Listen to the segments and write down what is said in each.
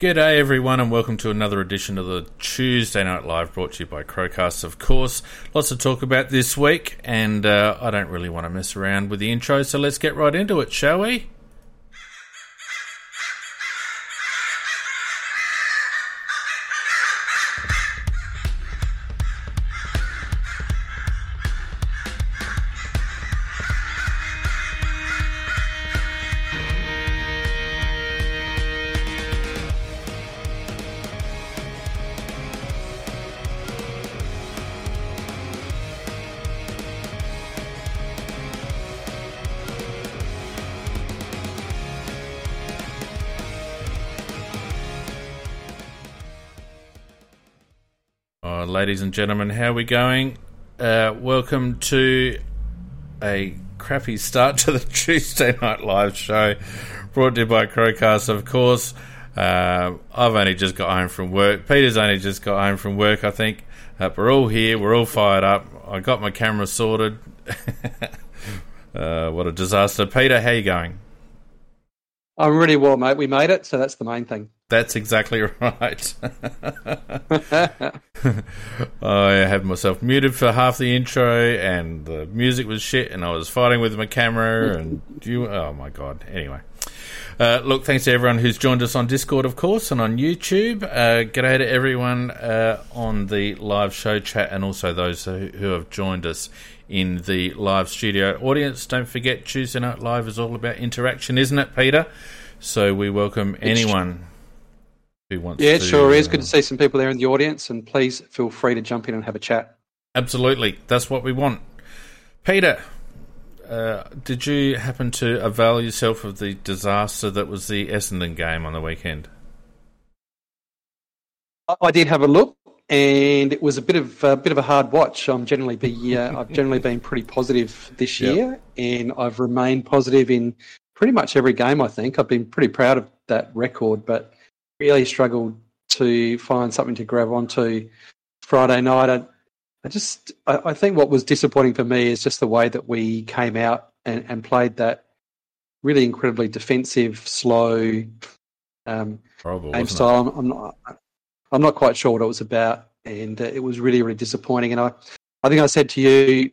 G'day everyone and welcome to another edition of the Tuesday Night Live brought to you by Crowcast of course. Lots to talk about this week and uh, I don't really want to mess around with the intro so let's get right into it shall we? Ladies and gentlemen, how are we going? Uh, welcome to a crappy start to the Tuesday Night Live show, brought to you by Crowcast, of course. Uh, I've only just got home from work. Peter's only just got home from work, I think. Uh, we're all here. We're all fired up. I got my camera sorted. uh, what a disaster. Peter, how you going? I'm really well, mate. We made it, so that's the main thing. That's exactly right. I had myself muted for half the intro, and the music was shit, and I was fighting with my camera, and you. Oh my god. Anyway. Uh, look, thanks to everyone who's joined us on Discord, of course, and on YouTube. Uh, g'day to everyone uh, on the live show chat, and also those who, who have joined us in the live studio audience. Don't forget, Tuesday Night Live is all about interaction, isn't it, Peter? So we welcome anyone who wants to Yeah, it to, sure is. uh, Good to see some people there in the audience, and please feel free to jump in and have a chat. Absolutely, that's what we want. Peter, uh, did you happen to avail yourself of the disaster that was the Essendon game on the weekend? I did have a look, and it was a bit of a bit of a hard watch. I'm generally be uh, I've generally been pretty positive this Yep. year, and I've remained positive in pretty much every game. I think I've been pretty proud of that record, but really struggled to find something to grab onto Friday night. I, I just I, I think what was disappointing for me is just the way that we came out and, and played that really incredibly defensive, slow um, Horrible, game style. I'm, I'm not I'm not quite sure what it was about, and uh, it was really really disappointing. And I I think I said to you,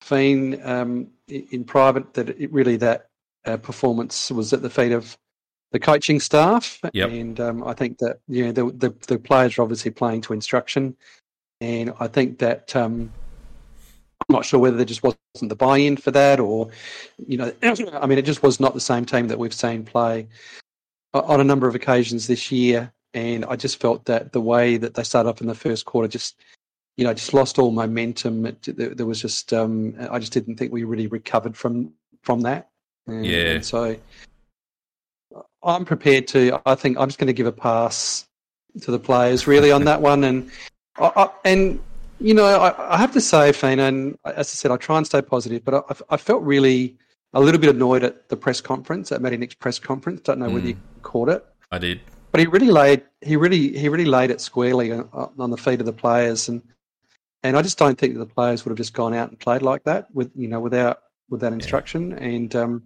Fiend, um, in private that it really that uh, performance was at the feet of the coaching staff, Yep. and um, I think that you know the, the the players are obviously playing to instruction, and I think that. Um, I'm not sure whether there just wasn't the buy-in for that, or you know, I mean, it just was not the same team that we've seen play on a number of occasions this year, and I just felt that the way that they started off in the first quarter just, you know, just lost all momentum. It, there, there was just, um, I just didn't think we really recovered from from that. And, Yeah. and so I'm prepared to. I think I'm just going to give a pass to the players really on that one, and I, I, and you know, I, I have to say, Fina, and as I said, I try and stay positive, but I, I felt really a little bit annoyed at the press conference, at Matty Nicks' press conference. Don't know whether you caught it, I did. But he really laid he really he really laid it squarely on, on the feet of the players, and and I just don't think that the players would have just gone out and played like that with you know without without instruction, and um,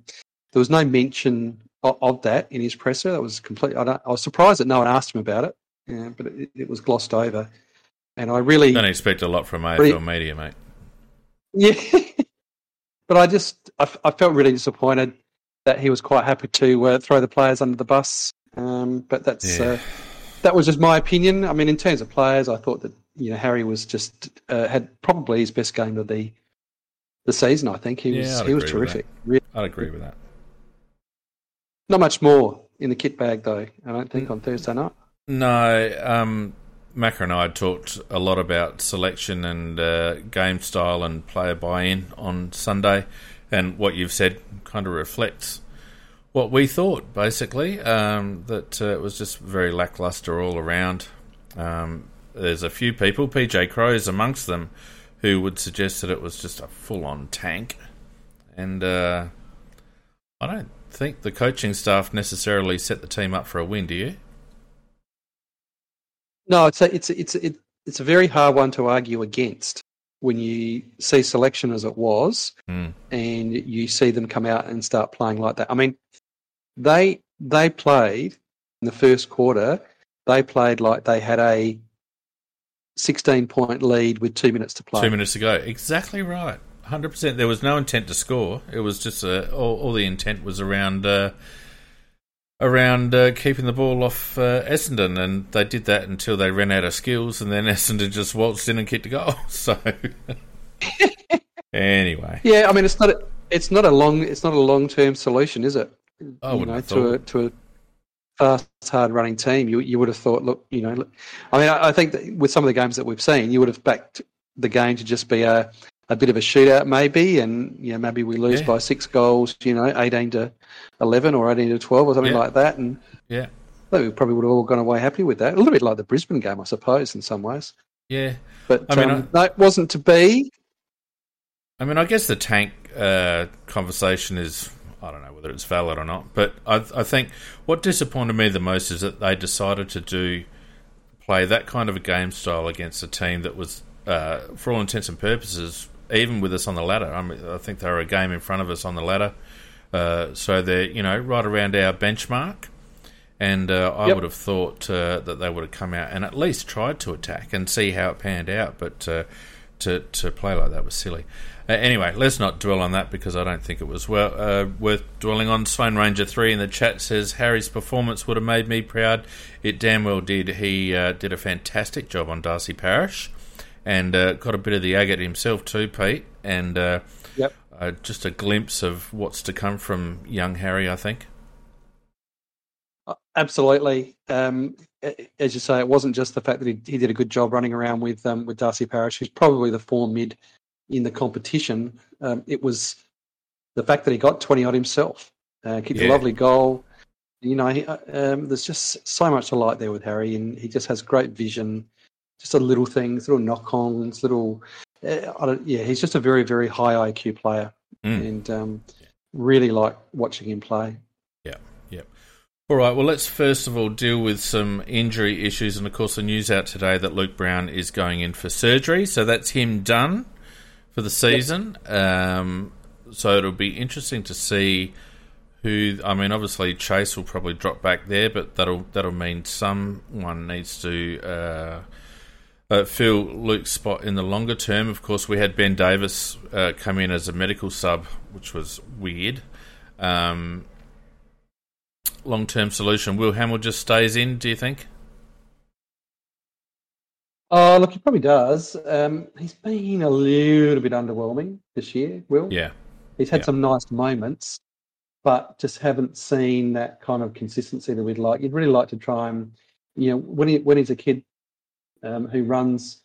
there was no mention of, of that in his presser. That was complete. I, don't, I was surprised that no one asked him about it, yeah, but it, it was glossed over, and I really Don't expect a lot from AFL Really- media, mate. Yeah, but I just I, I felt really disappointed that he was quite happy to uh, throw the players under the bus. Um, but that's Yeah. uh, that was just my opinion. I mean, in terms of players, I thought that you know Harry was just uh, had probably his best game of the the season. I think he was I'd he was terrific. Really, I'd agree with that. not much more in the kit bag though. I don't think on Thursday night. No, um, Macca and I talked a lot about selection and uh, game style and player buy-in on Sunday, and what you've said kind of reflects what we thought. Basically, um, that uh, it was just very lackluster all around. Um, there's a few people, PJ Crows amongst them, who would suggest that it was just a full-on tank, and uh, I don't think the coaching staff necessarily set the team up for a win. Do you? No, it's a, it's a, it's a, it's a very hard one to argue against when you see selection as it was, Hmm. and you see them come out and start playing like that. I mean, they they played in the first quarter, they played like they had a 16 point lead with two minutes to play. Two minutes to go. Exactly right. 100%. There was no intent to score. It was just uh, all, all the intent was around. Uh, around uh, keeping the ball off uh, Essendon, and they did that until they ran out of skills, and then Essendon just waltzed in and kicked a goal. So anyway, yeah, I mean it's not a, it's not a long it's not a long term solution, is it? I you know, to a, to a fast, hard running team, you you would have thought, look, you know, I mean, I, I think that with some of the games that we've seen, you would have backed the game to just be a a bit of a shootout maybe, and you know maybe we lose Yeah. by six goals, you know, eighteen to eleven or eighteen to twelve or something Yeah. like that, and yeah, we probably would have all gone away happy with that. A little bit like the Brisbane game, I suppose, in some ways. yeah. But I mean, um, no, it wasn't to be. I mean, I guess the tank uh, conversation is. I don't know whether it's valid or not, but I, I think what disappointed me the most is that they decided to do play that kind of a game style against a team that was, uh, for all intents and purposes, even with us on the ladder. I, mean, I think they were a game in front of us on the ladder, uh, so they're you know right around our benchmark. And uh, I Yep. would have thought uh, that they would have come out and at least tried to attack and see how it panned out, but uh, to to play like that was silly. Uh, anyway, let's not dwell on that because I don't think it was well uh, worth dwelling on. Sloan Ranger three in the chat says Harry's performance would have made me proud. It damn well did. He uh, did a fantastic job on Darcy Parish, and uh, got a bit of the agate himself too, Pete. And uh, Yep. uh, just a glimpse of what's to come from young Harry. I think. Absolutely. Um, as you say, it wasn't just the fact that he, he did a good job running around with um, with Darcy Parish, who's probably the form mid in the competition. Um, it was the fact that he got 20 odd himself, uh, kicked Yeah. a lovely goal. You know, he, uh, um, there's just so much to like there with Harry, and he just has great vision. Just a little things, little knock-ons, little. Uh, I don't, yeah, he's just a very, very high IQ player, Mm. and um, really like watching him play. All right, well, let's first of all deal with some injury issues. And of course, the news out today that Luke Brown is going in for surgery. So that's him done for the season. Um, so it'll be interesting to see who. I mean, obviously, Chase will probably drop back there, but that'll, that'll mean someone needs to. Uh, uh, fill Luke's spot in the longer term. Of course, we had Ben Davis uh, come in as a medical sub, which was weird. Um, long term solution. Will Hamill just stays in, do you think? Oh, look, he probably does. Um, he's been a little bit underwhelming this year, Will. Yeah. He's had yeah. some nice moments, but just haven't seen that kind of consistency that we'd like. You'd really like to try and, you know, when he when he's a kid um, who runs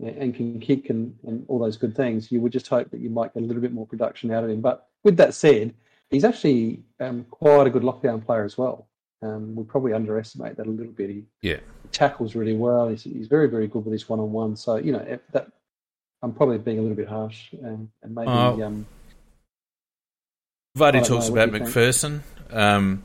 and can kick and, and all those good things, you would just hope that you might get a little bit more production out of him. But with that said, he's actually um, quite a good lockdown player as well. Um, we probably underestimate that a little bit. He Yeah. tackles really well. He's, he's very, very good with his one on one. So, you know, that I'm probably being a little bit harsh and, and maybe. Oh. um, Vardy talks know, about do you think? McPherson. Um,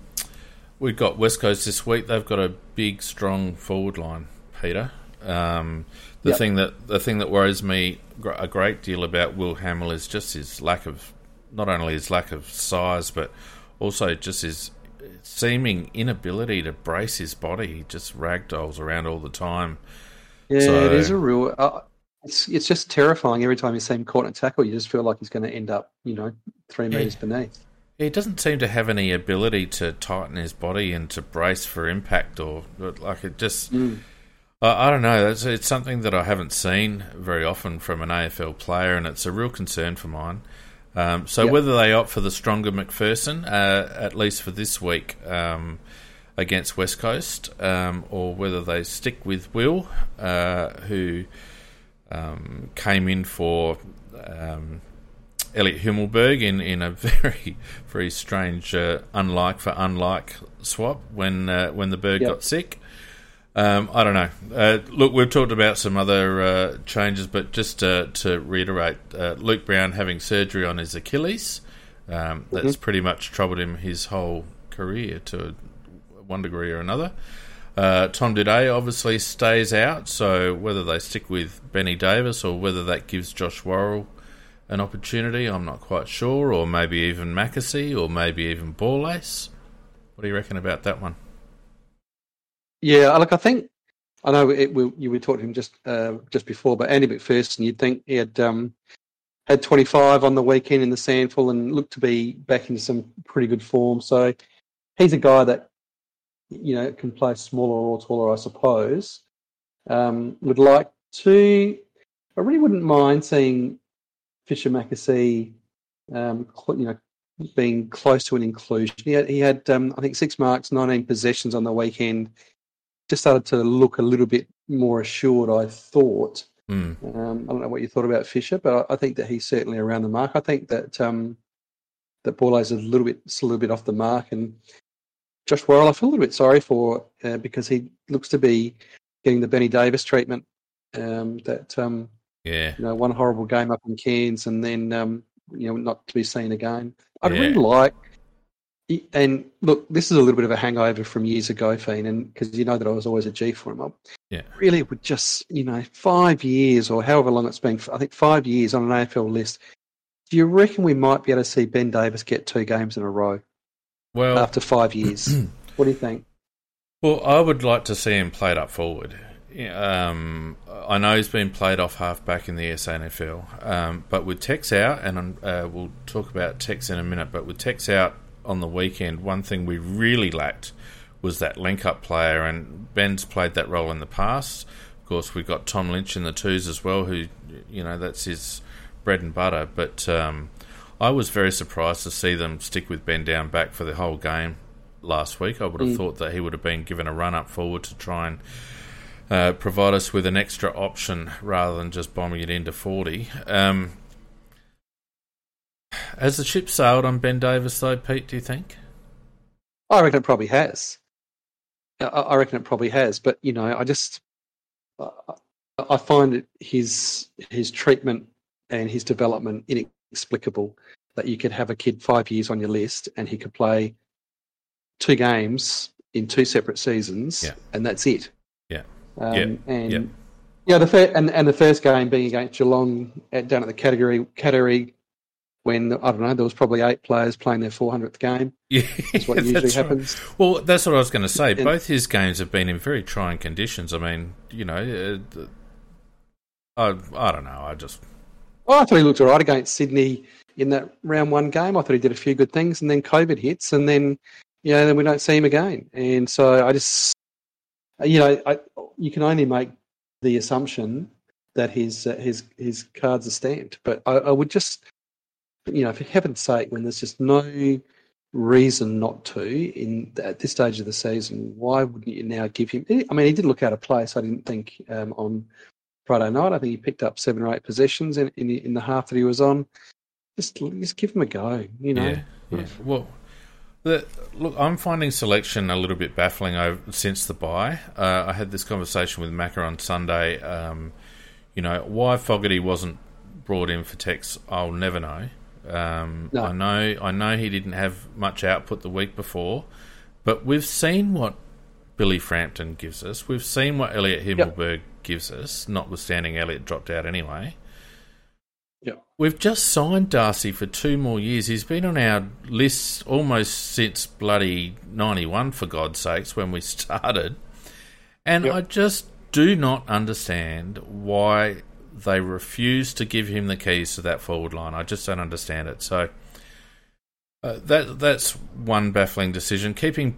we've got West Coast this week. They've got a big, strong forward line, Peter. Um, the Yep. thing that the thing that worries me a great deal about Will Hamill is just his lack of not only his lack of size, but also just his seeming inability to brace his body. He just ragdolls around all the time. Yeah, So- it is a real. Uh, it's it's just terrifying every time you see him caught in a tackle. You just feel like he's going to end up, you know, three Yeah. meters beneath. He doesn't seem to have any ability to tighten his body and to brace for impact, or like it just. Mm. I I don't know. It's, it's something that I haven't seen very often from an AFL player, and it's a real concern for mine. Um, so Yep. whether they opt for the stronger McPherson, uh, at least for this week um, against West Coast, um, or whether they stick with Will, uh, who um, came in for um, Elliott Himmelberg in, in a very very strange uh, unlike for unlike swap when uh, when the bird Yep. got sick. Um, I don't know. Uh, look, we've talked about some other uh, changes, but just uh, to reiterate, uh, Luke Brown having surgery on his Achilles. Um, that's pretty much troubled him his whole career to one degree or another. Uh, Tom Doedee obviously stays out, so whether they stick with Benny Davis or whether that gives Josh Worrell an opportunity, I'm not quite sure, or maybe even McAsey, or maybe even Borlase. What do you reckon about that one? Yeah, look, I think I know it, we, you were talking to him just uh, just before, but Andy McPherson, you'd think he had um, had 25 on the weekend in the SANFL and looked to be back into some pretty good form. So he's a guy that you know can play smaller or taller, I suppose. Um, would like to. I really wouldn't mind seeing Fischer McAsey, um, you know, being close to an inclusion. He had, he had um, I think, six marks, 19 possessions on the weekend. Just started to look a little bit more assured, I thought. Mm. Um, I don't know what you thought about Fischer, but I, I, think that he's certainly around the mark. I think that um, that Borlase is a little bit, a little bit off the mark, and Josh Worrell, I feel a little bit sorry for uh, because he looks to be getting the Benny Davis treatment. Um, that um, yeah, you know, one horrible game up in Cairns, and then um, you know, not to be seen again. I'd yeah. really like. And look, this is a little bit of a hangover from years ago, Fiend, and because you know that I was always a G for him. I yeah. really would just, you know, five years or however long it's been, I think five years on an AFL list. Do you reckon we might be able to see Ben Davis get two games in a row? Well, after five years, what do you think? Well, I would like to see him played up forward. Um, I know he's been played off half back in the SANFL, um, but with Tex out, and uh, we'll talk about Tex in a minute, but with Tex out on the weekend, one thing we really lacked was that link up player, and Ben's played that role in the past. Of course, we've got Tom Lynch in the twos as well, who, you know, that's his bread and butter. But um, I was very surprised to see them stick with Ben down back for the whole game last week. I would have mm. thought that he would have been given a run up forward to try and uh, provide us with an extra option rather than just bombing it into 40. Um, has the ship sailed on Ben Davis, though, Pete, do you think? I reckon it probably has. I reckon it probably has, but you know, I just I find his his treatment and his development inexplicable. That you could have a kid five years on your list and he could play two games in two separate seasons, yeah. and that's it. Yeah. Um, yeah. And yeah. yeah, the fir- and and the first game being against Geelong at, down at the category category when I don't know there was probably eight players playing their 400th game. Yeah, that's what usually that's happens. Right. Well, that's what I was going to say. And, Both his games have been in very trying conditions. I mean, you know, uh, I I don't know. I just. Well, I thought he looked all right against Sydney in that round one game. I thought he did a few good things, and then COVID hits, and then you know, then we don't see him again. And so I just, you know, I, you can only make the assumption that his uh, his his cards are stamped. But I, I, would just, you know, for heaven's sake, when there's just no reason not to in at this stage of the season, why wouldn't you now give him? I mean, he did look out of place. I didn't think um, on Friday night. I think he picked up seven or eight possessions in in, in the half that he was on. Just just give him a go. You know. Yeah. yeah. Well look, I'm finding selection a little bit baffling over, since the bye. Uh, I had this conversation with Macca on Sunday. Um, you know why Fogarty wasn't brought in for Tex, I'll never know. Um, no. I know, I know he didn't have much output the week before, but we've seen what Billy Frampton gives us. We've seen what Elliott Himmelberg yep. gives us, notwithstanding Elliott dropped out anyway. Yeah. We've just signed Darcy for two more years. He's been on our list almost since bloody 91, for God's sakes, when we started. And yep. I just do not understand why they refuse to give him the keys to that forward line. I just don't understand it. So uh, that that's one baffling decision. Keeping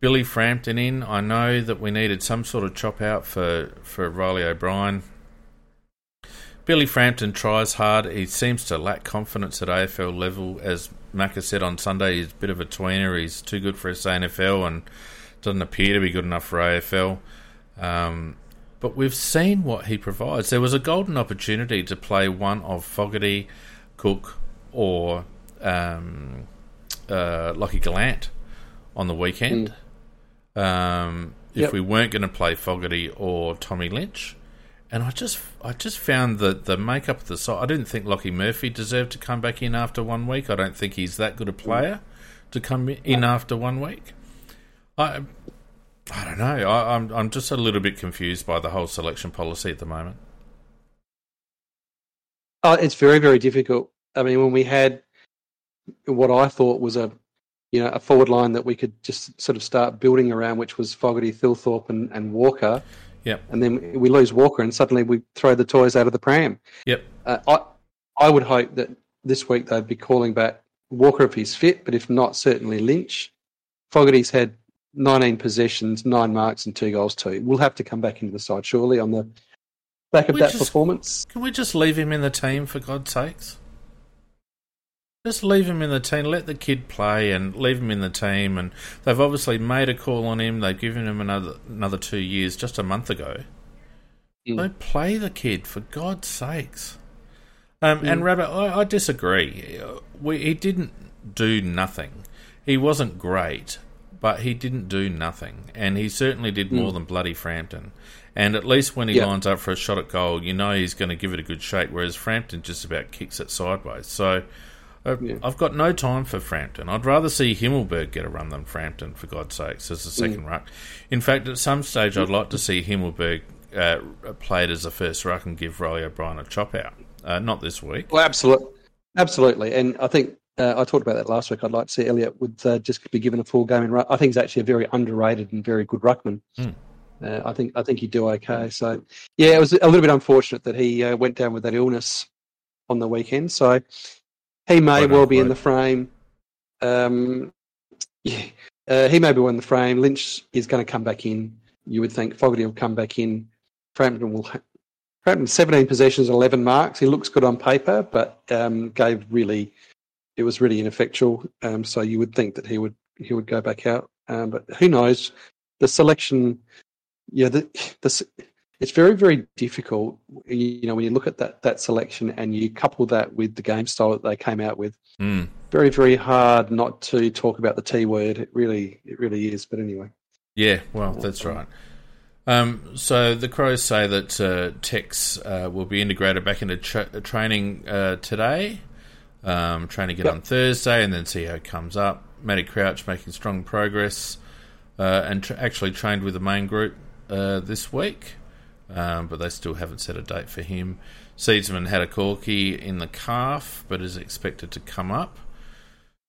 Billy Frampton in, I know that we needed some sort of chop out for, for Riley O'Brien. Billy Frampton tries hard. He seems to lack confidence at AFL level. As Macca said on Sunday, he's a bit of a tweener. He's too good for SANFL and doesn't appear to be good enough for AFL. Um, but we've seen what he provides. There was a golden opportunity to play one of Fogarty, Cook, or um, uh, Lockie Gollant on the weekend. Mm. Um, if yep. we weren't going to play Fogarty or Tommy Lynch, and I just I just found that the makeup of the side. I didn't think Lockie Murphy deserved to come back in after one week. I don't think he's that good a player to come in after one week. I I don't know. I, I'm I'm just a little bit confused by the whole selection policy at the moment. Oh, it's very very difficult. I mean, when we had what I thought was a you know, a forward line that we could just sort of start building around, which was Fogarty, Thilthorpe, and, and Walker. Yep. And then we lose Walker, and suddenly we throw the toys out of the pram. Yep. Uh, I I would hope that this week they'd be calling back Walker if he's fit, but if not, certainly Lynch. Fogarty's had 19 possessions, nine marks, and two goals too. We'll have to come back into the side surely on the back of that just- performance. Can we just leave him in the team for God's sakes? Just leave him in the team. Let the kid play and leave him in the team. And they've obviously made a call on him. They've given him another another two years just a month ago. Mm. So play the kid for God's sakes. Um, And Rabbit, I, I disagree. We, he didn't do nothing. He wasn't great, but he didn't do nothing, and he certainly did more than bloody Frampton. And at least when he Yeah. lines up for a shot at goal, you know he's going to give it a good shake. Whereas Frampton just about kicks it sideways. So. Uh, Yeah. I've got no time for Frampton. I'd rather see Himmelberg get a run than Frampton, for God's sakes, as a second ruck. In fact, at some stage, I'd like to see Himmelberg uh, played as a first ruck and give Riley O'Brien a chop out. Uh, not this week. Well, absolutely, absolutely, and I think uh, I talked about that last week. I'd like to see Elliott would uh, just be given a full game in ruck. I think he's actually a very underrated and very good ruckman. Hmm. Uh, I think I think he'd do okay. So, yeah, it was a little bit unfortunate that he uh, went down with that illness on the weekend. So he may Quote, well be in the frame. Um, yeah, uh, he may be in the frame. Lynch is going to come back in. You would think Fogarty will come back in. Frampton will ha- Frampton, 17 possessions, 11 marks. He looks good on paper, but um, gave really, it was really ineffectual. Um, so you would think that he would he would go back out. Um, but who knows? The selection, yeah, the, the, it's very very difficult. You know, when you look at that that selection and you couple that with the game style that they came out with, Mm. very very hard not to talk about the T word. It really it really is. But anyway, Yeah, well, that's right. Um, so the Crows say that uh, Tex uh, will be integrated back into tra- training uh, today. Um, training again Yep. on Thursday, and then see how it comes up. Matty Crouch making strong progress, uh, and tra- actually trained with the main group uh, this week, um, but they still haven't set a date for him. Seedsman had a corky in the calf, but is expected to come up.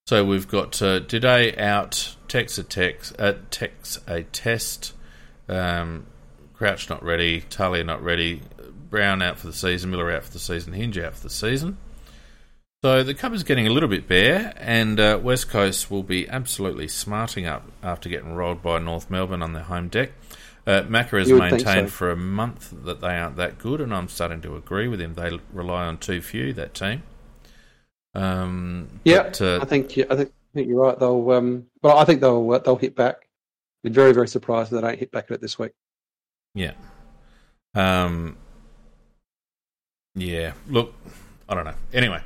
So we've got uh, Doedee out, Tex a tex, uh, Tex a test, um, Crouch not ready, Talia not ready, Brown out for the season, Miller out for the season, Hinge out for the season. So the cup is getting a little bit bare, and uh, West Coast will be absolutely smarting up after getting rolled by North Melbourne on their home deck. Uh, Macca has You would think maintained so. for a month that they aren't that good, and I'm starting to agree with him. They rely on too few that team. Um, yeah, but, uh, I think I think I think you're right. They'll um, well, I think they'll uh, they'll hit back. Be very very surprised if they don't hit back at it this week. Yeah. Um. Yeah. Look, I don't know. Anyway,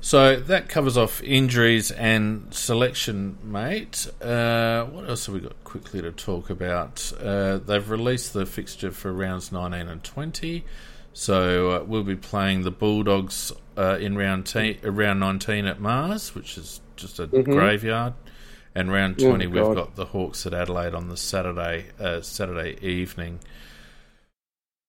so that covers off injuries and selection, mate. Uh, what else have we got quickly to talk about? Uh, they've released the fixture for rounds 19 and 20. So uh, we'll be playing the Bulldogs uh, in round te- uh, round 19 at Mars, which is just a Mhm. graveyard. And round Oh, 20, we've got the Hawks at Adelaide on the Saturday uh, Saturday evening.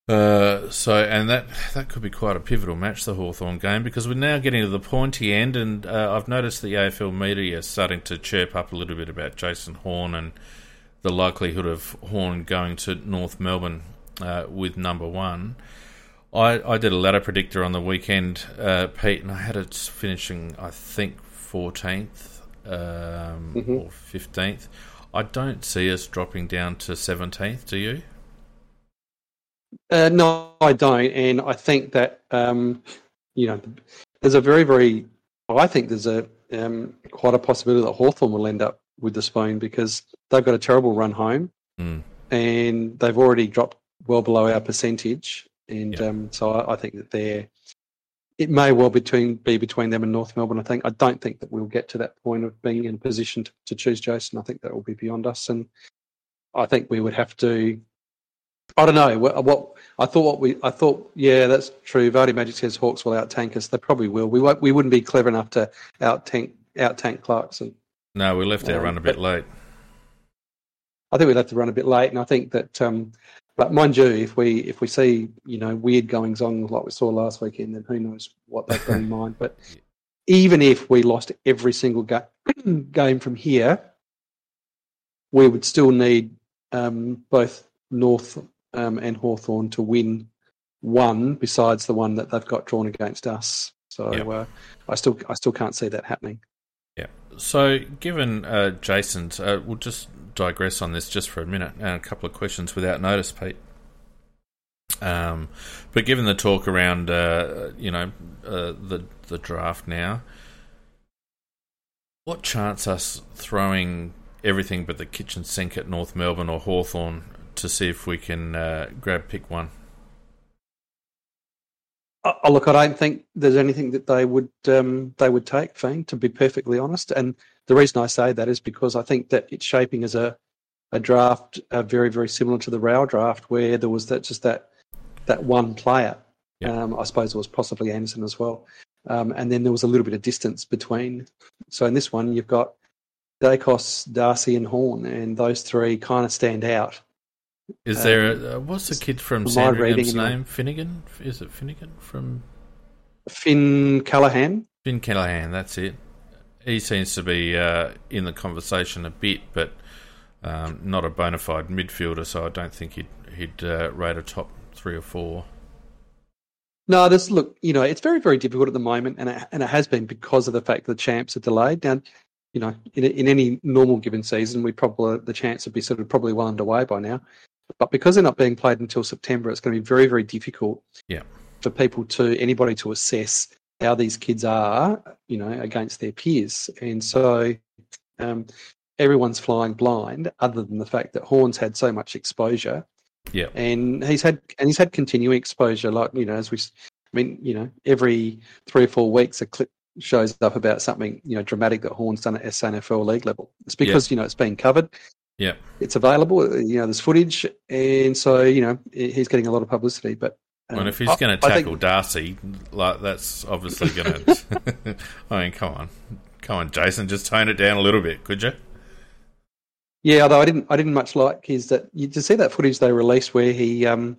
Uh, so and that that could be quite a pivotal match, the Hawthorn game, because we're now getting to the pointy end, and uh, I've noticed the AFL media starting to chirp up a little bit about Jason Horne and the likelihood of Horne going to North Melbourne uh, with number one. I, I did a ladder predictor on the weekend, uh, Pete, and I had it finishing, I think, 14th um, Mhm. or 15th. I don't see us dropping down to 17th, do you? Uh, no, I don't, and I think that um, you know there's a very very. I think there's a um, quite a possibility that Hawthorn will end up with the spoon because they've got a terrible run home Mm. and they've already dropped well below our percentage, and Yeah. um, so I, I think that they're. It may well between be between them and North Melbourne. I think I don't think that we'll get to that point of being in a position to, to choose Jason. I think that will be beyond us, and I think we would have to. I don't know what, what I thought. What we I thought, yeah, that's true. Vardy Magic says Hawks will out tank us. They probably will. We won't, we wouldn't be clever enough to out tank out tank Clarkson. No, we left our Um, run a bit late. I think we left to run a bit late, and I think that. Um, but mind you, if we if we see you know weird goings on like we saw last weekend, then who knows what they've got in mind. But even if we lost every single ga- game from here, we would still need um, both North um, and Hawthorn to win one besides the one that they've got drawn against us. So Yep. uh, I still I still can't see that happening. Yeah. So, given uh, Jason's, uh, we'll just digress on this just for a minute and a couple of questions without notice, Pete. Um, but given the talk around, uh, you know, uh, the the draft now, what chance us throwing everything but the kitchen sink at North Melbourne or Hawthorn to see if we can uh, grab pick one? Oh, oh, look, I don't think there's anything that they would um, they would take, Fiend, to be perfectly honest. And the reason I say that is because I think that it's shaping as a a draft uh, very very similar to the Row draft, where there was that just that that one player. Yeah. Um, I suppose it was possibly Anderson as well, um, and then there was a little bit of distance between. So in this one, you've got Daicos, Darcy, and Horne, and those three kind of stand out. Is Um, there a, uh, what's the kid from from my reading Sandringham's name? Finnegan? Is it Finnegan from Finn Callaghan, Finn Callaghan, that's it. He seems to be uh, in the conversation a bit, but um, not a bona fide midfielder, so I don't think he'd, he'd uh, rate a top three or four. No, this look, you know, it's very, very difficult at the moment, and it, and it has been because of the fact that the champs are delayed. Now, you know, in, in any normal given season, we probably the chance would be sort of probably well underway by now. But because they're not being played until September, it's going to be very, very difficult Yeah. for people to anybody to assess how these kids are, you know, against their peers. And so um, everyone's flying blind, other than the fact that Horne's had so much exposure Yeah, and he's had and he's had continuing exposure. Like you know, as we, I mean, you know, every three or four weeks a clip shows up about something you know dramatic that Horne's done at SANFL league level. It's because you know it's being covered, yeah, it's available. You know, there's footage, and so you know he's getting a lot of publicity. But um, and if he's going to I think- tackle Darcy, like that's obviously going to. I mean, come on, come on, Jason, just tone it down a little bit, could you? Yeah, although I didn't, I didn't much like his that. You just see that footage they released where he, um,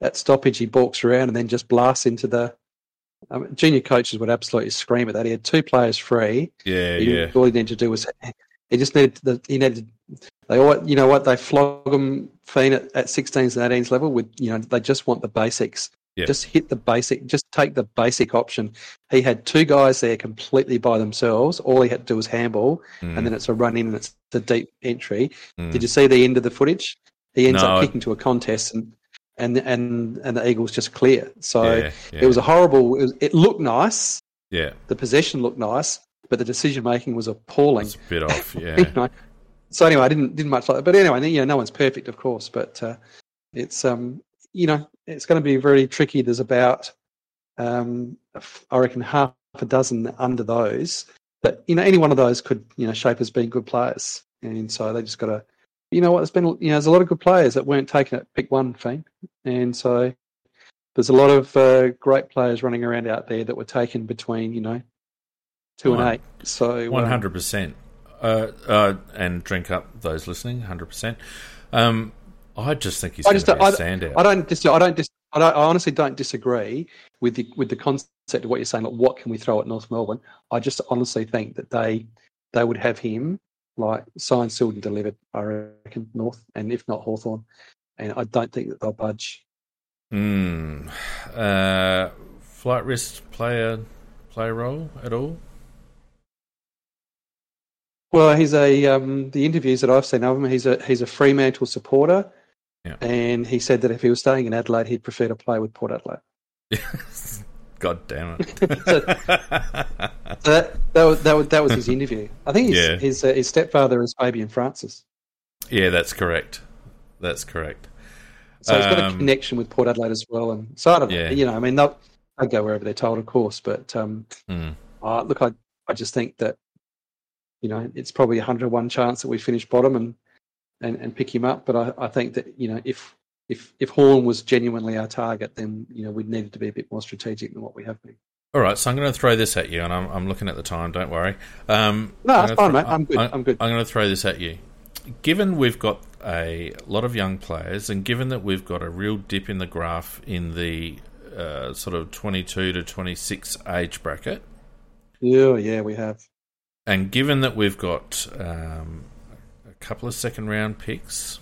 at stoppage, he balks around and then just blasts into the. Um, junior coaches would absolutely scream at that. He had two players free. Yeah, He- yeah, All he needed to do was he just needed the he needed they all you know what they flog them fiend at, at 16s and 18s level with you know they just want the basics. Yeah. Just hit the basic. Just take the basic option. He had two guys there completely by themselves. All he had to do was handball, Mm, and then it's a run in and it's a deep entry. mm. Did you see the end of the footage? He ends No, up kicking to a contest and and and and the Eagles just clear. So yeah, yeah, it was a horrible. It, was, it looked nice. yeah, The possession looked nice, but the decision making was appalling. it's a bit off. You Yeah, know? So anyway, I didn't didn't much like it. But anyway, you know, no one's perfect, of course. But uh, it's um, you know, it's going to be very tricky. There's about um, I reckon half a dozen under those. But you know, any one of those could you know shape as being good players, and so they just got to. You know what? There's been you know there's a lot of good players that weren't taken at pick one, thing, and so there's a lot of uh, great players running around out there that were taken between you know two One- and eight. So um, one hundred percent. Uh, uh, and drink up those listening, hundred percent. Um, I just think he's I going to be a standout. I don't dis- I don't dis- I, don't, I honestly don't disagree with the with the concept of what you're saying. Like, what can we throw at North Melbourne? I just honestly think that they they would have him like signed, sealed, and delivered. I reckon North, and if not Hawthorn, and I don't think that they'll budge. Mm. Uh, flight risk play a play a role at all? Well, he's a um, the interviews that I've seen of him. He's a he's a Fremantle supporter, Yeah. and he said that if he was staying in Adelaide, he'd prefer to play with Port Adelaide. God damn it! So that that was, that was that was his interview. I think his Yeah. his, uh, his stepfather is Fabian Francis, yeah, that's correct. That's correct. so he's got a Um, connection with Port Adelaide as well. And so I don't know, you know, I mean, they'll, they'll go wherever they're told, of course. But um, Mm. uh, look, I I just think that you know it's probably a hundred one chance that we finish bottom and and, and pick him up. But I, I think that you know if if if Horne was genuinely our target, then you know we needed to be a bit more strategic than what we have been. All right, so I'm going to throw this at you, and I'm, I'm looking at the time. Don't worry. Um, No, I'm that's fine, mate. I'm good. I'm good. I'm going to throw this at you. Given we've got a lot of young players, and given that we've got a real dip in the graph in the uh, sort of 22 to 26 age bracket, Yeah, yeah, we have. And given that we've got um, a couple of second round picks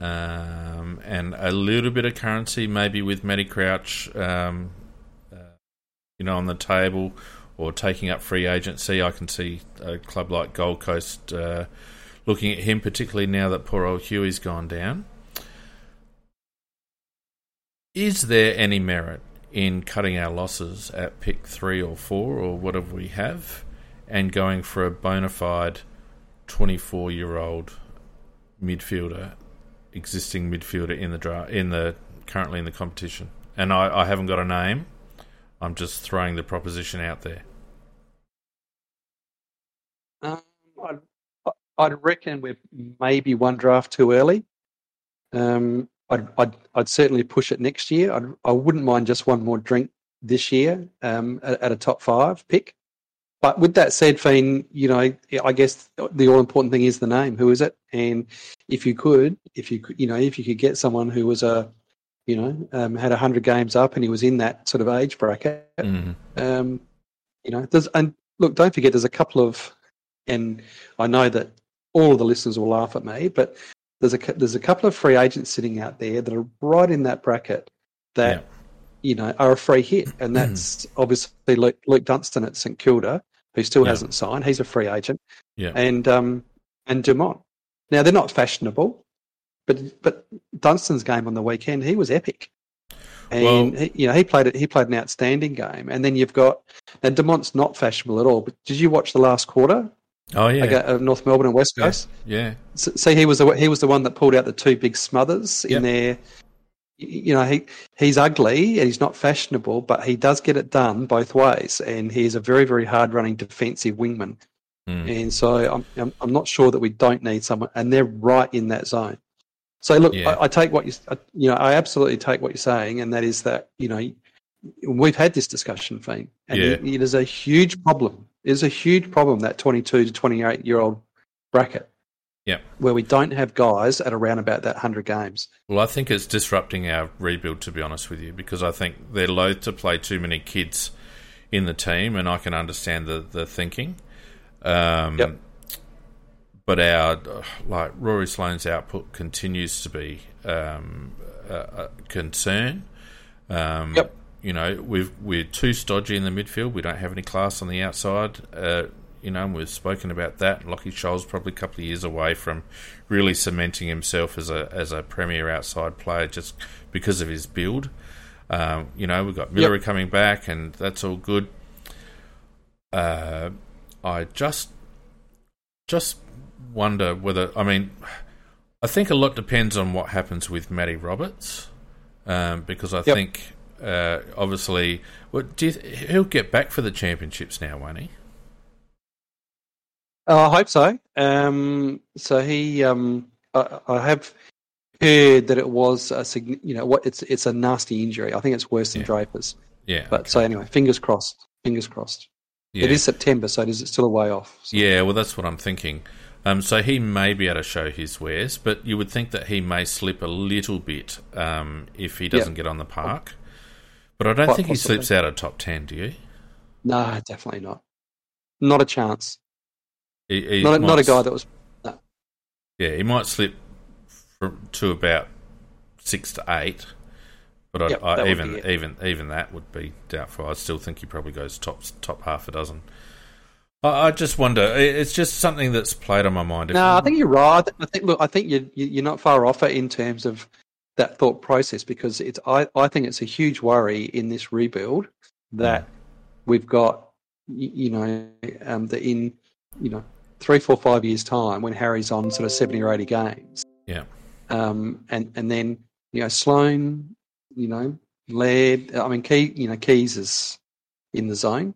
um, and a little bit of currency, maybe with Matty Crouch, um, uh, you know, on the table or taking up free agency, I can see a club like Gold Coast uh, looking at him, particularly now that poor old Huey's gone down. Is there any merit in cutting our losses at pick three or four or whatever we have and going for a bona fide 24 year old midfielder, existing midfielder in the draft, in the currently in the competition? And I, I haven't got a name. I'm just throwing the proposition out there. Um, I'd, I'd reckon we're maybe one draft too early. Um, I'd, I'd, I'd certainly push it next year. I'd, I wouldn't mind just one more drink this year um, at, at, a top five pick. But with that said, Fiend, you know, I guess the all important thing is the name. Who is it? And if you could, if you could, you know, if you could get someone who was a, you know, um, had hundred games up and he was in that sort of age bracket, mm-hmm. um, you know, there's and look, don't forget, there's a couple of, and I know that all of the listeners will laugh at me, but there's a there's a couple of free agents sitting out there that are right in that bracket that yeah. you know are a free hit, and that's obviously Luke, Luke, Dunstan at St Kilda, who still yeah. hasn't signed. He's a free agent, yeah, and um and Dumont. Now they're not fashionable, but but Dunstan's game on the weekend he was epic. And well, he, you know he played it. He played an outstanding game, and then you've got and Dumont's not fashionable at all. But did you watch the last quarter? Oh yeah, uh, North Melbourne and West Coast. Yeah. yeah. So, see, he was the he was the one that pulled out the two big smothers yep. in there. You know, he he's ugly and he's not fashionable, but he does get it done both ways, and he's a very very hard running defensive wingman. Mm. And so I'm, I'm, I'm not sure that we don't need someone, and they're right in that zone. So look, yeah. I, I, take what you you know I absolutely take what you're saying, and that is that you know we've had this discussion, Fiend, and yeah. it, it is a huge problem It is a huge problem that 22 to 28 year old bracket. Yeah. Where we don't have guys at around about that 100 games. Well, I think it's disrupting our rebuild, to be honest with you, because I think they're loath to play too many kids in the team, and I can understand the, the thinking. Um, yep. But our, like, Rory Sloane's output continues to be um, a, a concern. Um, yep you know, we've, we're too stodgy in the midfield. We don't have any class on the outside. Uh, you know, we've spoken about that. Lockie Sholl's probably a couple of years away from really cementing himself as a as a premier outside player just because of his build. Um, you know, we've got Miller yep. coming back, and that's all good. Uh, I just just wonder whether I mean, I think a lot depends on what happens with Matty Roberts, um, because I yep. think uh, obviously, what do you he'll get back for the championships now, won't he? Uh, I hope so. Um, so he, um, I, I, have heard that it was a you know what it's it's a nasty injury. I think it's worse than yeah. Draper's. Yeah. But okay. so anyway, fingers crossed. Fingers crossed. Yeah. It is September, so is it still a way off? So. Yeah, well, that's what I'm thinking. Um, so he may be able to show his wares, but you would think that he may slip a little bit um, if he doesn't yep. get on the park. But I don't Quite think possibly. he slips out of top 10, do you? No, definitely not. Not a chance. He, he not, a, not a guy that was. No. Yeah, he might slip from, to about six to eight, but yep, I, even even even that would be doubtful. I still think he probably goes top top half a dozen. I, I just wonder. It's just something that's played on my mind. No, I think you're right. I think look, I think you're you're not far off it in terms of that thought process because it's I, I think it's a huge worry in this rebuild that mm. we've got you know um, that in you know three four five years time when Harry's on sort of seventy or eighty games yeah um, and and then you know Sloane, you know Laird I mean Key you know Keays is in the zone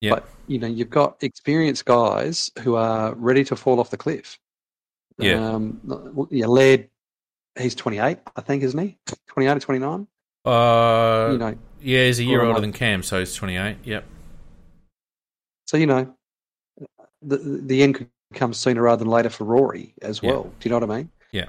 yeah. but you know you've got experienced guys who are ready to fall off the cliff yeah um, yeah Laird he's 28, I think, isn't he? 28 or 29? Uh, you know, yeah, he's a year older than Cam, so he's 28. Yep. So you know, the the end could come sooner rather than later for Rory as well. Do you know what I mean? Yeah.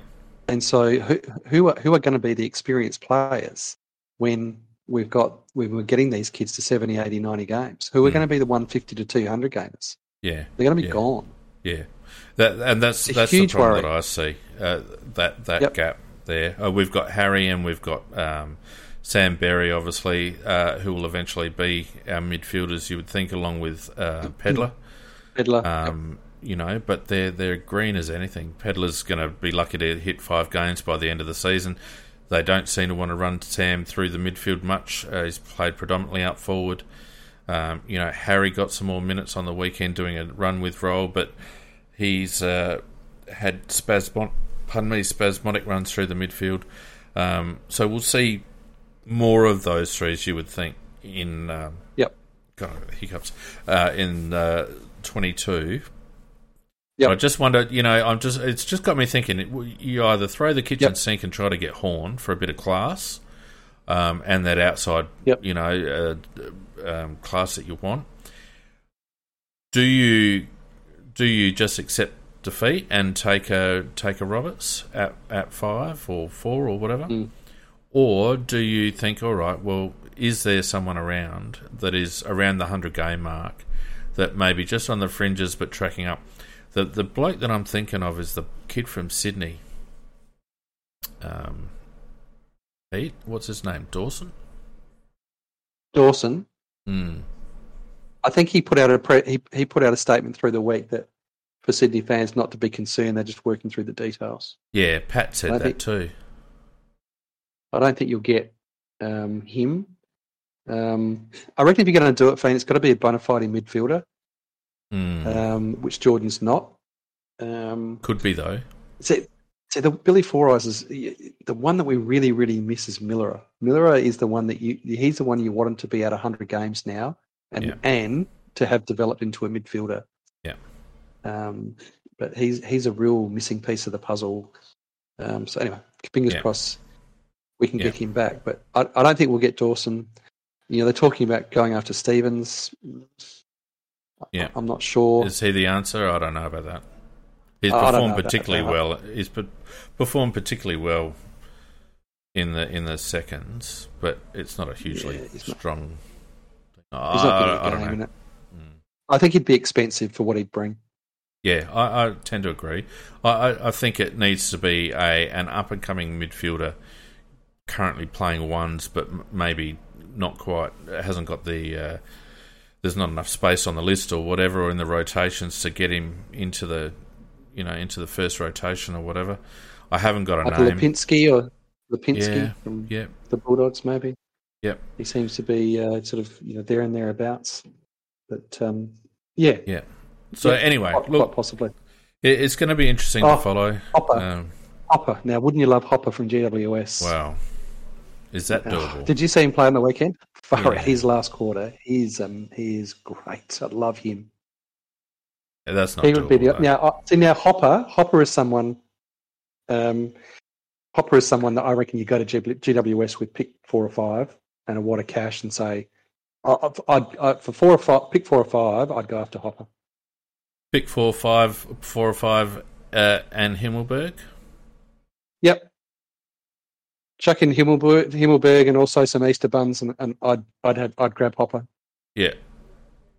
And so, who who are who are going to be the experienced players when we've got when we're getting these kids to 70, 80, 90 games, who are Mm. going to be the 150 to 200 gamers. Yeah, They're going to be Yeah. gone. yeah. That and that's It's that's the problem worry. that I see. Uh, that that Yep. gap there. Uh, we've got Harry and we've got um, Sam Berry, obviously, uh, who will eventually be our midfielders. You would think, along with uh, Pedlar. Pedlar. Um, you know, but they're they're green as anything. Pedlar's going to be lucky to hit five games by the end of the season. They don't seem to want to run Sam through the midfield much. Uh, he's played predominantly up forward. Um, you know, Harry got some more minutes on the weekend doing a run with role, but he's uh, had spasmodic, pardon me, spasmodic runs through the midfield. Um, so we'll see more of those threes, you would think, in um, Yep. God, hiccups uh, in uh, 22. Yep. I just wonder, you know, I'm just it's just got me thinking. You either throw the kitchen Yep. sink and try to get Horne for a bit of class, um, and that outside, Yep. you know, uh, um, class that you want. Do you do you just accept defeat and take a take a Roberts at at five or four or whatever, Mm. or do you think, all right, well, is there someone around that is around the hundred game mark that maybe just on the fringes but tracking up? The the bloke that I'm thinking of is the kid from Sydney. Um, Pete, what's his name? Dawson. Dawson. Hmm. I think he put out a pre- he he put out a statement through the week that for Sydney fans not to be concerned. They're just working through the details. Yeah, Pat said that think- too. I don't think you'll get um, him. Um, I reckon if you're going to do it, Fane, it's got to be a bona fide midfielder, Hmm. um, which Jordan's not. Um, Could be though. see, see, the Billy Four Eyes is the one that we really, really miss is Milera. Milera is the one that you he's the one you want him to be at 100 games now, and Yeah. and to have developed into a midfielder. Yeah. Um, but he's he's a real missing piece of the puzzle. Um, so anyway, fingers Yeah. crossed we can Yeah. get him back. But I, I don't think we'll get Dawson. You know, they're talking about going after Stevens. Yeah. I'm not sure. Is he the answer? I don't know about that. He's performed particularly well. He's pe- performed particularly well in the in the seconds, but it's not a hugely Yeah, he's not- strong. He's not good I, at I don't know. Mm. I think he'd be expensive for what he'd bring. Yeah, I, I tend to agree. I, I, I think it needs to be a an up and coming midfielder, currently playing ones, but m- maybe not quite. Hasn't got the. Uh, there's not enough space on the list or whatever, or in the rotations to get him into the, you know, into the first rotation or whatever. I haven't got a Like name. Lipinski or Lipinski Yeah. from Yeah, the Bulldogs, maybe. Yep. He seems to be uh, sort of you know there and thereabouts. But um, yeah, yeah. So Yeah, anyway, quite, look, quite possibly it, it's going to be interesting Oh, to follow. Hopper. Um, Hopper. Now, wouldn't you love Hopper from GWS? wow, is that doable? Did you see him play on the weekend? Far Yeah. his last quarter, he's um he's great. I love him. That's not he would be the, though. now. See now, Hopper. Hopper is someone. Um, Hopper is someone that I reckon you go to GWS with pick four or five and a wad of cash and say, I- I'd, I'd, for four or five, pick four or five, I'd go after Hopper. Pick four or five, uh, and Himmelberg. Yep. Chuck in Himmelberg, Himmelberg and also some Easter buns, and, and I'd I'd have, I'd grab Hopper. Yeah,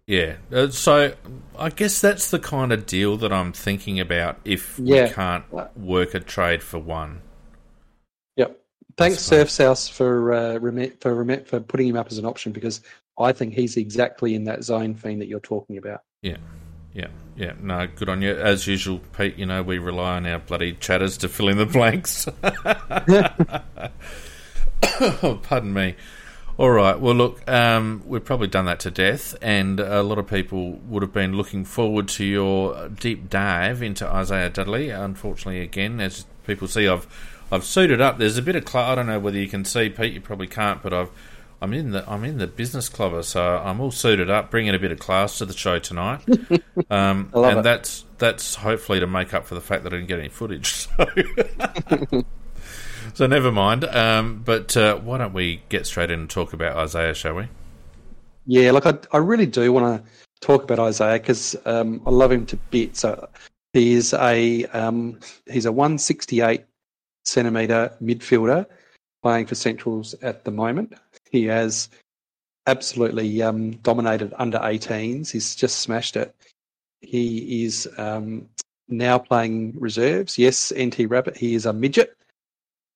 yeah. Uh, so I guess that's the kind of deal that I'm thinking about. If Yeah. we can't work a trade for one, Yep. Thanks. Surf House, for uh, Remet, for Remet, for putting him up as an option because I think he's exactly in that zone fiend that you're talking about. yeah, yeah, yeah. No, good on you. As usual, Pete. You know we rely on our bloody chatters to fill in the blanks. oh, pardon me. All right. Well, look, um, we've probably done that to death, and a lot of people would have been looking forward to your deep dive into Isaiah Dudley. Unfortunately, again, as people see, I've I've suited up. There's a bit of cl- I don't know whether you can see, Pete. You probably can't, but I've I'm in the I'm in the business clubber, so I'm all suited up, bringing a bit of class to the show tonight. Um, and it. that's that's hopefully to make up for the fact that I didn't get any footage. So. So never mind. Um, but uh, why don't we get straight in and talk about Isaiah, shall we? Yeah, like I, I really do want to talk about Isaiah because um, I love him to bits. So he is a um, he's a 168 centimeter midfielder. playing for Centrals at the moment. He has absolutely um, dominated under 18s. He's just smashed it. He is um, now playing reserves. Yes, NT Rabbit. He is a midget.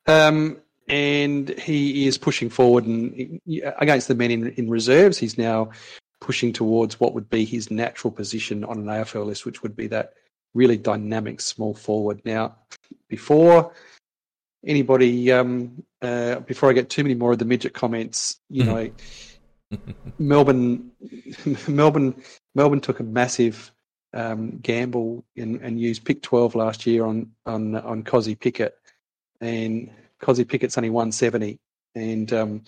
Um, and he is pushing forward and against the men in, in reserves. He's now pushing towards what would be his natural position on an AFL list, which would be that really dynamic small forward. Now, before anybody, um, uh, before I get too many more of the midget comments, you know, Melbourne, Melbourne, Melbourne took a massive um, gamble and, and used pick twelve last year on on on Kozzie Pickett, and Kozzie Pickett's only one seventy, and um,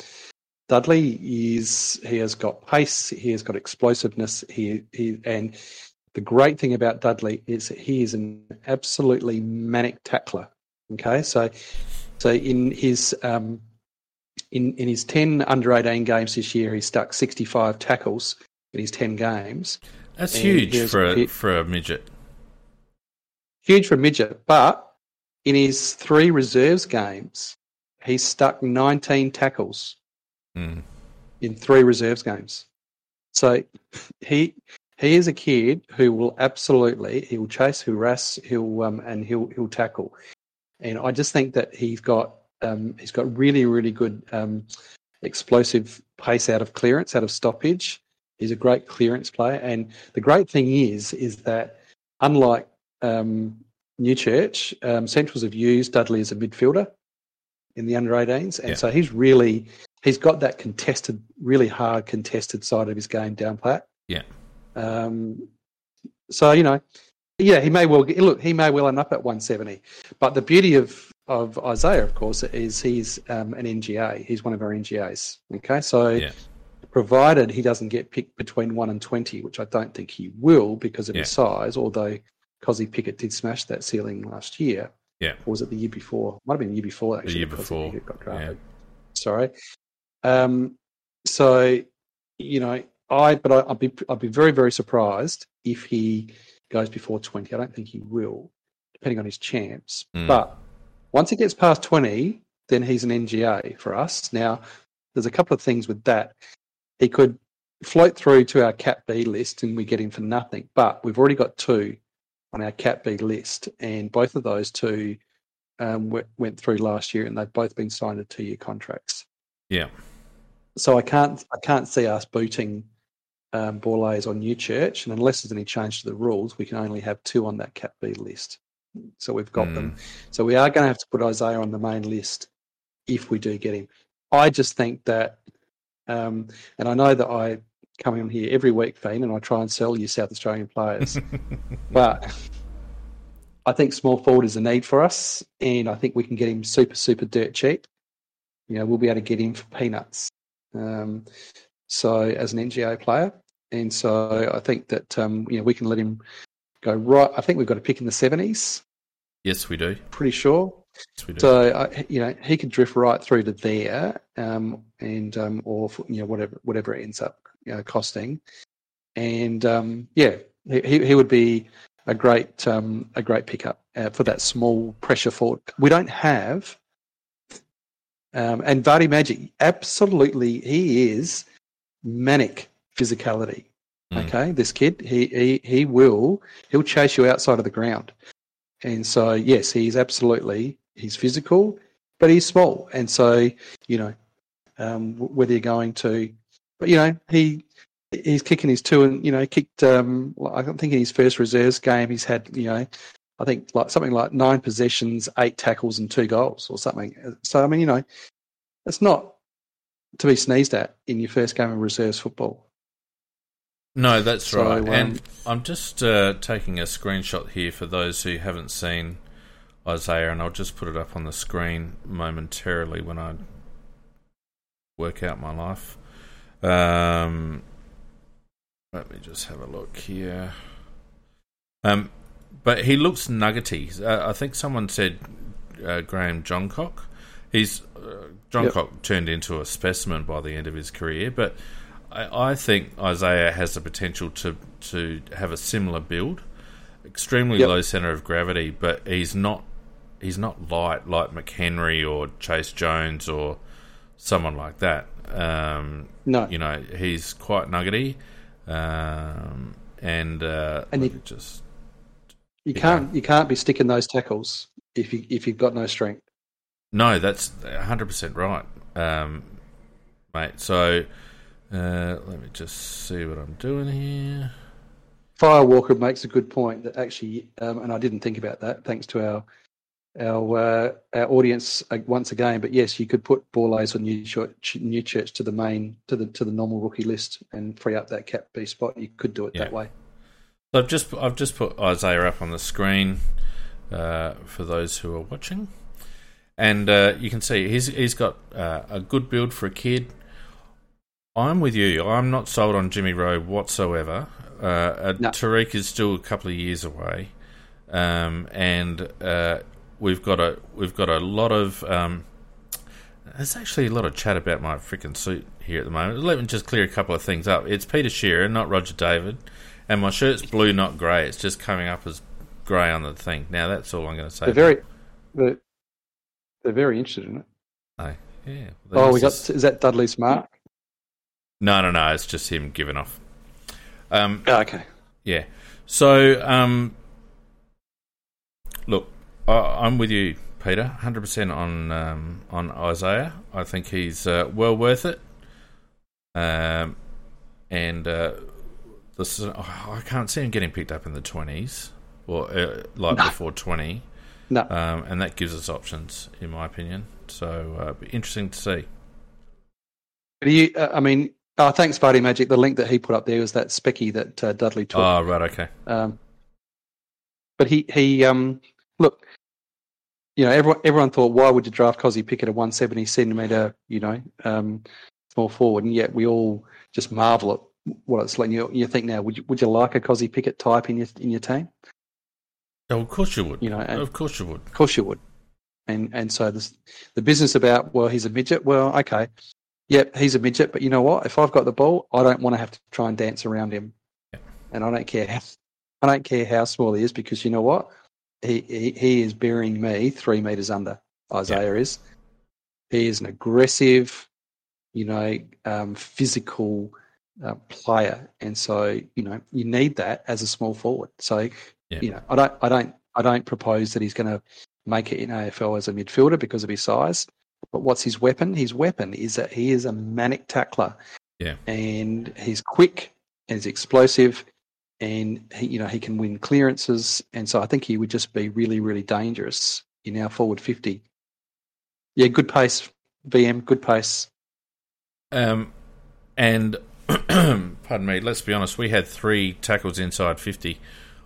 Dudley is he has got pace, he has got explosiveness, he he and the great thing about Dudley is that he is an absolutely manic tackler. Okay, so so in his um, in in his ten under eighteen games this year, he stuck sixty five tackles in his ten games. That's huge for a, for a midget. Huge for a midget, but in his three reserves games, he stuck nineteen tackles mm. in three reserves games. So he he is a kid who will absolutely he will chase, harass, he'll um, and he'll he'll tackle. And I just think that he's got um, he's got really really good um, explosive pace out of clearance, out of stoppage. He's a great clearance player, and the great thing is is that unlike um, Newchurch, um, Centrals have used Dudley as a midfielder in the under 18s, and yeah. so he's really he's got that contested, really hard contested side of his game down pat. Yeah. Um, so you know, yeah, he may well look. He may well end up at 170. But the beauty of of Isaiah, of course, is he's um, an NGA. He's one of our NGAs. Okay, so yeah. provided he doesn't get picked between one and 20, which I don't think he will because of yeah. his size, although Kozzie Pickett did smash that ceiling last year. Yeah, or was it the year before? Might have been the year before actually. The year before. Got drafted. Yeah. Sorry. Um, so you know, I but I, would be I'd be very very surprised if he goes before twenty. I don't think he will, depending on his champs. Mm. But once he gets past twenty, then he's an NGA for us. Now, there's a couple of things with that. He could float through to our Cat B list, and we get him for nothing. But we've already got two on our Cat B list, and both of those two um, went, went through last year, and they've both been signed to two-year contracts. Yeah. So I can't I can't see us booting um, Borlase on Newchurch, and unless there's any change to the rules, we can only have two on that Cat B list. So we've got mm. them. Hmm. So we are going to have to put Isaiah on the main list if we do get him. I just think that, um, and I know that I come in here every week, Fiend, and I try and sell you South Australian players, but I think small forward is a need for us, and I think we can get him super, super dirt cheap. You know, we'll be able to get him for peanuts. Um, so as an NGA player, and so I think that um, you know we can let him go right. I think we've got a pick in the seventies. Yes, we do. Pretty sure. Yes, we do. So uh, you know he could drift right through to there, um, and um, or you know whatever whatever it ends up you know, costing, and um, yeah, he he would be a great um, a great pickup uh, for that small pressure forward. We don't have um, and Vardy Magic, absolutely, he is manic physicality. Mm. Okay, this kid, he, he he will he'll chase you outside of the ground, and so yes, he's absolutely he's physical, but he's small, and so you know um, whether you're going to, but you know he he's kicking his two and you know kicked um, I think in his first reserves game he's had you know I think like something like nine possessions, eight tackles, and two goals, or something. So I mean, you know, it's not to be sneezed at in your first game of reserves football. No, that's so, right. Um, and I'm just uh, taking a screenshot here for those who haven't seen Isaiah, and I'll just put it up on the screen momentarily when I work out my life. Um, let me just have a look here. Um, but he looks nuggety. Uh, I think someone said uh, Graham Johncock. He's uh, Johncock yep. turned into a specimen by the end of his career, but I, I, think Isaiah has the potential to to have a similar build. Extremely yep. low center of gravity, but he's not he's not light like McHenry or Chayce Jones or someone like that. Um, No. you know, he's quite nuggety, um, and uh, And you- just You can't you can't be sticking those tackles if you if you've got no strength. no, that's hundred percent right, um, mate. So uh, let me just see what I'm doing here. Firewalker makes a good point that actually, um, and I didn't think about that. Thanks to our our uh, our audience uh, once again. But yes, you could put Borlase or Newchurch, New Church to the main to the to the normal rookie list and free up that cap B spot. You could do it that way. So I've just I've just put Isaiah up on the screen uh, for those who are watching, and uh, you can see he's he's got uh, a good build for a kid. I'm with you. I'm not sold on Jimmy Rowe whatsoever. Uh, No. Tariek is still a couple of years away, um, and uh, we've got a we've got a lot of. Um, there's actually a lot of chat about my freaking suit here at the moment. Let me just clear a couple of things up. It's Peter Shearer, not Roger David, and my shirt's blue, not grey. It's just coming up as grey on the thing. Now that's all I'm going to say. They're very they're, they're very interested in it. Oh, yeah. Oh, we got is- that Dudley's mark? no, no, no. It's just him giving off. Um, Oh, okay. Yeah. So, um, I'm with you, Peter. Hundred percent on um, on Isaiah. I think he's uh, well worth it. Um, and uh, this is, oh, I can't see him getting picked up in the twenties or uh, like No. before twenty. No. Um, and that gives us options, in my opinion. So, uh, be interesting to see. But you, uh, I mean, oh, thanks, Barty Magic. The link that he put up there was that specky that uh, Dudley took. Oh, right, okay. Um, but he he um look, you know, everyone everyone thought, why would you draft Kozzie Pickett a 170 centimeter, you know, um, small forward, and yet we all just marvel at what it's like. You you think now, would you would you like a Kozzie Pickett type in your in your team? Oh, of course you would. You know, of course you would. Of course you would. And and so this, the business about well, he's a midget. Well, okay, yep, he's a midget. But you know what? If I've got the ball, I don't want to have to try and dance around him, Yeah. and I don't care. How, I don't care how small he is because you know what? He he, he is burying me three meters under. Isaiah is. He is an aggressive, you know, um, physical uh, player, and so you know you need that as a small forward. So Yeah. you know, I don't, I don't, I don't propose that he's going to make it in AFL as a midfielder because of his size. But what's his weapon? His weapon is that he is a manic tackler. Yeah. And he's quick and he's explosive and he, you know, he can win clearances. And so I think he would just be really, really dangerous in our forward 50. Yeah, good pace, VM, good pace. Um, and pardon me, let's be honest, we had three tackles inside 50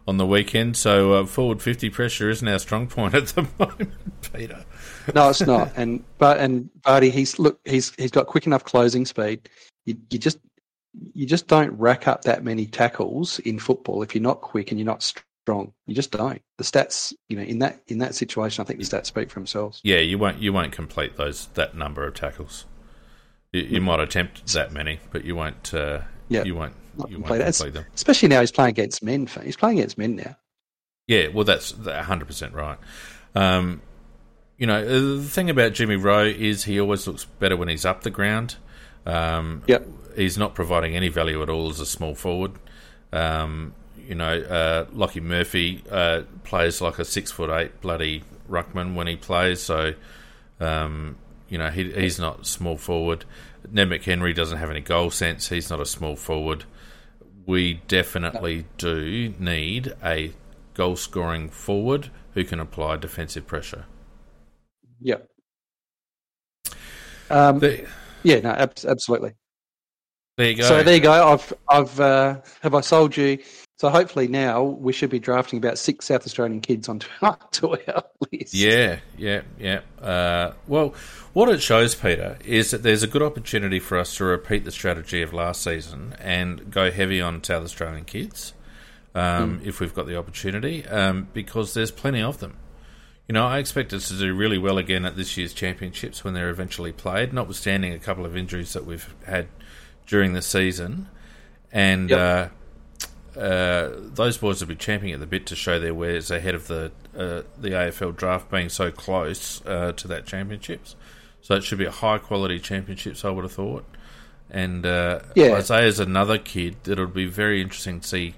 on the weekend, so uh, forward 50 pressure isn't our strong point at the moment, Peter. No, it's not. And but and Barty, he's look, he's he's got quick enough closing speed. You you just you just don't rack up that many tackles in football if you're not quick and you're not strong. You just don't. The stats, you know, in that in that situation, I think the stats speak for themselves. Yeah, you won't you won't complete those that number of tackles. You, you might attempt that many, but you won't. Uh, Yeah, you won't. You won't complete. Complete them. Especially now he's playing against men. He's playing against men now. Yeah, well, that's hundred percent right. Um, you know, uh, the thing about Jimmy Rowe is he always looks better when he's up the ground. Um, Yep. He's not providing any value at all as a small forward. Um, you know, uh, Lockie Murphy uh, plays like a six foot eight bloody ruckman when he plays, so um, you know he, he's not small forward. Ned McHenry doesn't have any goal sense; he's not a small forward. We definitely do need a goal scoring forward who can apply defensive pressure. Yep. Um, There, yeah, no, ab- absolutely. There you go. So there you go. I've I've uh, have I sold you. So hopefully now we should be drafting about six South Australian kids onto to our list. Yeah, yeah, yeah. Uh, well, what it shows, Peter, is that there's a good opportunity for us to repeat the strategy of last season and go heavy on South Australian kids um, if we've got the opportunity, um, because there's plenty of them. You know, I expect us to do really well again at this year's championships when they're eventually played, notwithstanding a couple of injuries that we've had during the season. And Yep. uh, uh, those boys will be champing at the bit to show their wares ahead of the uh, the AFL draft being so close uh, to that championships. So it should be a high quality championships, I would have thought. And uh, Yeah. Isaiah's another kid that it'll be very interesting to see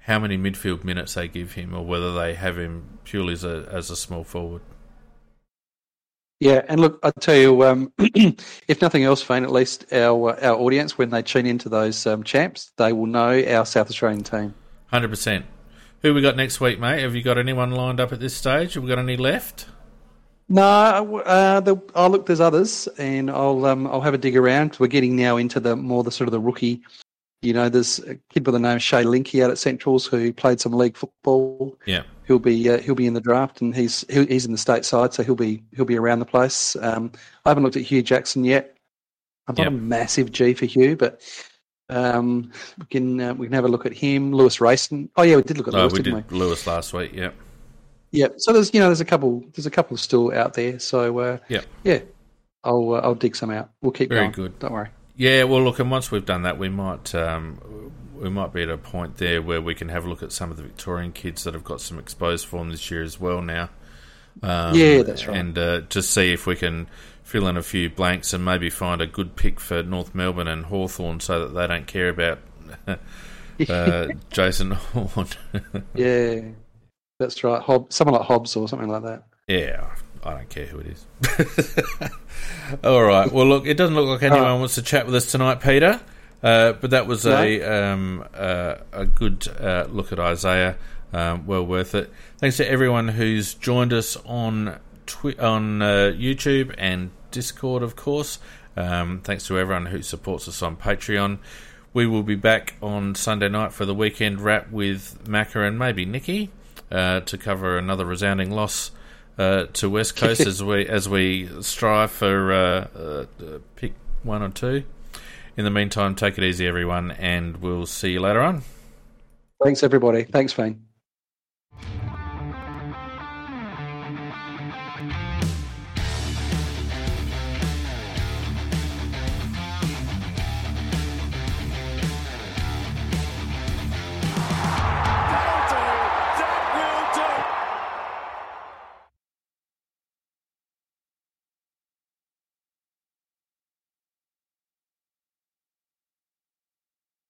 how many midfield minutes they give him, or whether they have him purely as a as a small forward. Yeah, and look, I tell you, um, if nothing else, Fane, at least our our audience, when they tune into those um, champs, they will know our South Australian team. Hundred percent. Who we got next week, mate? Have you got anyone lined up at this stage? Have we got any left? No, uh, the, oh look, there's others, and I'll um, I'll have a dig around. We're getting now into the more the sort of the rookie. You know, there's a kid by the name of Shay Linky out at Centrals who played some league football. Yeah. He'll be uh, he'll be in the draft, and he's he's in the state side, so he'll be he'll be around the place. Um, I haven't looked at Hugh Jackson yet. I'm not Yep. a massive G for Hugh, but um, we can uh, we can have a look at him. Lewis Rayson. Oh yeah, we did look at Oh, Lewis, we didn't did Lewis last week. Yeah. Yeah. So there's you know there's a couple there's a couple still out there. So uh, Yep. yeah, I'll uh, I'll dig some out. We'll keep Very going. good. Don't worry. Yeah, well, look, and once we've done that, we might um, we might be at a point there where we can have a look at some of the Victorian kids that have got some exposed form this year as well. Now, um, Yeah, that's right. and uh, just see if we can fill in a few blanks and maybe find a good pick for North Melbourne and Hawthorn so that they don't care about uh, Jason Horne. Yeah, that's right. Hob, someone like Hobbs or something like that. yeah, I don't care who it is. All right. Well, look, it doesn't look like anyone wants to chat with us tonight, Peter. Uh, but that was a um, uh, a good uh, look at Isaiah. Um, well worth it. Thanks to everyone who's joined us on twi- on uh, YouTube and Discord, of course. Um, thanks to everyone who supports us on Patreon. We will be back on Sunday night for the weekend wrap with Macca and maybe Nikki uh, to cover another resounding loss uh, to West Coast as we as we strive for uh, uh, pick one or two. In the meantime, take it easy, everyone, and we'll see you later on. Thanks, everybody. Thanks, Fane.